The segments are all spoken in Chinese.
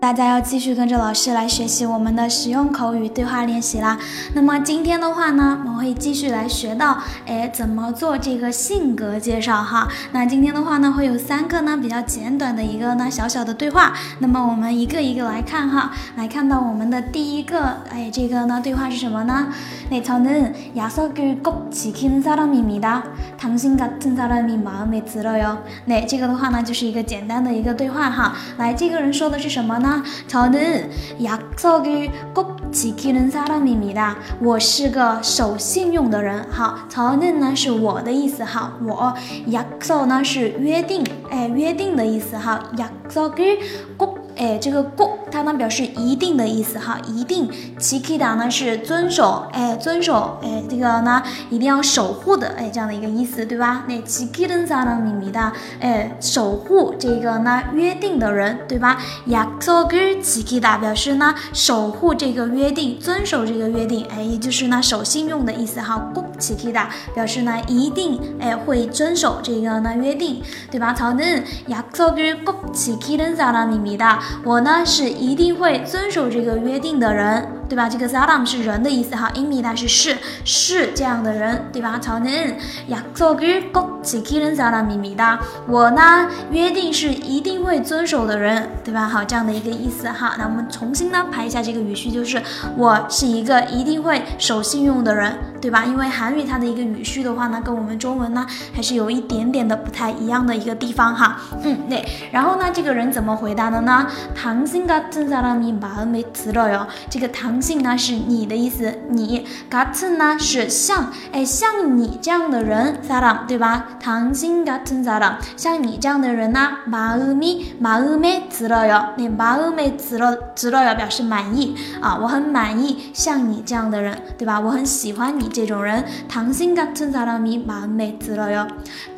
大家要继续跟着老师来学习我们的实用口语对话练习啦。那么今天的话呢，我们会继续来学到，哎，怎么做这个性格介绍哈。那今天的话呢，会有三个呢比较简短的一个呢小小的对话。那么我们一个一个来看哈，来看到我们的第一个，哎，这个呢对话是什么呢？네저는약속을꼭지키는사람입니 다。 당신같은사람이마음에들어 요。 那这个的话呢，就是一个简单的一个对话哈。来，这个人说的是什么呢？ 저는약속을꼭지키는사람입니 다。 我是个守信用的人。好，저는呢是我的意思哈，我약속呢是约定，哎，约定的意思哈，약속을 꼭。 哎，这个过它呢表示一定的意思哈，一定。奇키다呢是遵守，哎，遵守，哎，这个呢一定要守护的，哎，这样的一个意思，对吧？那지키는사람입니 다， 哎，守护这个呢约定的人，对吧？약속을지키다表示呢守护这个约定，遵守这个约定，哎，也就是呢守信用的意思哈。꼭지키다表示呢一定，哎，会遵守这个呢约定，对吧？저는약속을꼭지키는사람입니 다。 我呢是一定会遵守这个约定的人。对吧？这个 salam 是人的意思哈，imida 是是是这样的人，对吧？저는약속을꼭지키는사람입니 다。 我呢约定是一定会遵守的人，对吧？好，这样的一个意思哈。那我们重新呢排一下这个语序，就是我是一个一定会守信用的人，对吧？因为韩语它的一个语序的话呢，跟我们中文呢还是有一点点的不太一样的一个地方哈。嗯，对。然后呢，这个人怎么回答的呢？당신같은사람이마음에들어 요。 这个당 신呢是你的意思，你 같은呢是像，哎，像你这样的人사람对吧？당신같은사람像你这样的人呢，마음이마음에들어 요， 那마음에들어들어요表示满意啊，我很满意像你这样的人，对吧？我很喜欢你这种人。당신같은사람이마음에들어 요，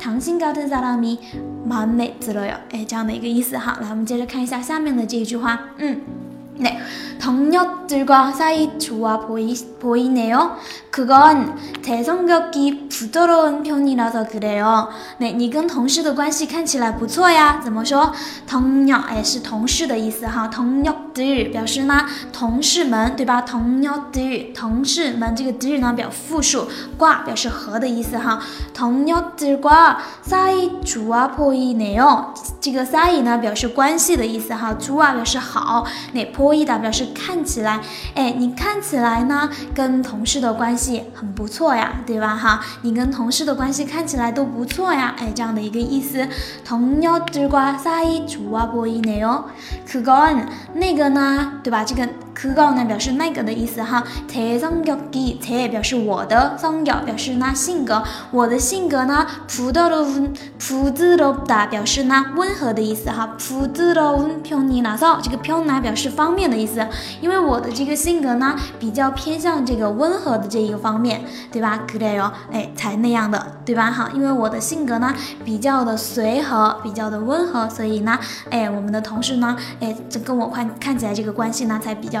당신같은사람이마음에들어 요， 哎，这样的一个意思哈。来，我们接着看一下下面的这一句话，嗯。 네, 덕력들과 사이 좋아 보이, 보이네요. 그건 제 성격이 부드러운 편이라서 그래요. 네, 你跟同事的关系看起来不错呀.怎么说? 덕력, 哎,是同事的意思哈. 덕력 들 表示呢同事们,对吧? 덕력들, 同事们这个들呢表复数,과 表示和的意思哈. 덕력들과 사이 좋아 보이네요. 这个 사이 呢表示关系的意思哈. 좋아 表示好.네, 波伊达表示看起来，哎，你看起来呢，跟同事的关系很不错呀，对吧？哈，你跟同事的关系看起来都不错呀，哎，这样的一个意思。同녀들과사이좋아보이네 요。 그건那 的呢，对吧？这个。可高呢表示那个的意思哈，제 성격 기， 제表示我的，성격表示呢性格，我的性格呢，부드러운부드럽다表示呢温和的意思哈，부드러운편이라 서， 这个편呢表示方面的意思，因为我的这个性格呢比较偏向这个温和的这一个方面，对吧？그래 요， 哎，才那样的，对吧？哈，因为我的性格呢比较的随和，比较的温和，所以呢，哎，我们的同事呢，哎，这跟我看看起来这个关系呢才比较。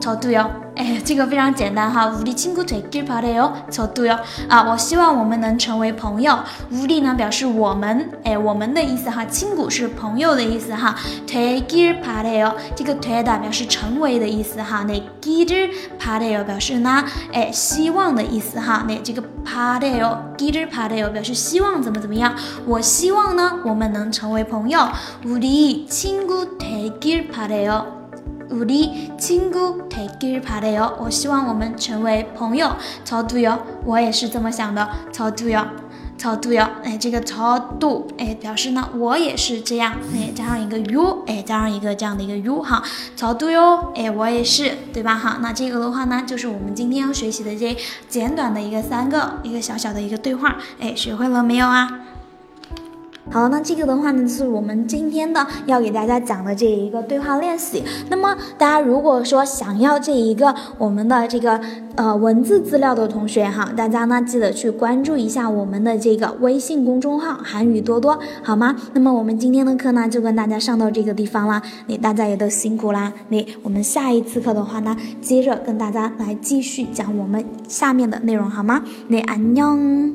저도요哎，这个非常简单哈。우리친구되길바래요저도요啊，我希望我们能成为朋友。우리呢表示我们，哎，我们的意思哈。亲구是朋友的意思哈。되길바래 요， 这个되다表示成为的意思哈。那길을바래요表示呢，哎，希望的意思哈。那这个바래요길을바래요表示希望怎么怎么样。我希望呢，我们能成为朋友。우리친구되길바래요 우리친구되길바래 요。 我希望我们成为朋友。저도 요， 我也是这么想的。저도 요， 草度哟，哎，这个草度，哎，表示呢我也是这样，哎，加上一个 you，哎，加上一个这样的一个 you 哈，草度哟，哎，我也是，对吧？哈，那这个的话呢，就是我们今天要学习的这简短的一个三个一个小小的一个对话，哎，学会了没有啊？ 好，那这个的话呢，是我们今天的要给大家讲的这一个对话练习。那么大家如果说想要这一个我们的这个呃文字资料的同学哈，大家呢记得去关注一下我们的这个微信公众号“韩语多多”，好吗？那么我们今天的课呢就跟大家上到这个地方啦，那大家也都辛苦啦。那我们下一次课的话呢，接着跟大家来继续讲我们下面的内容，好吗？那安녕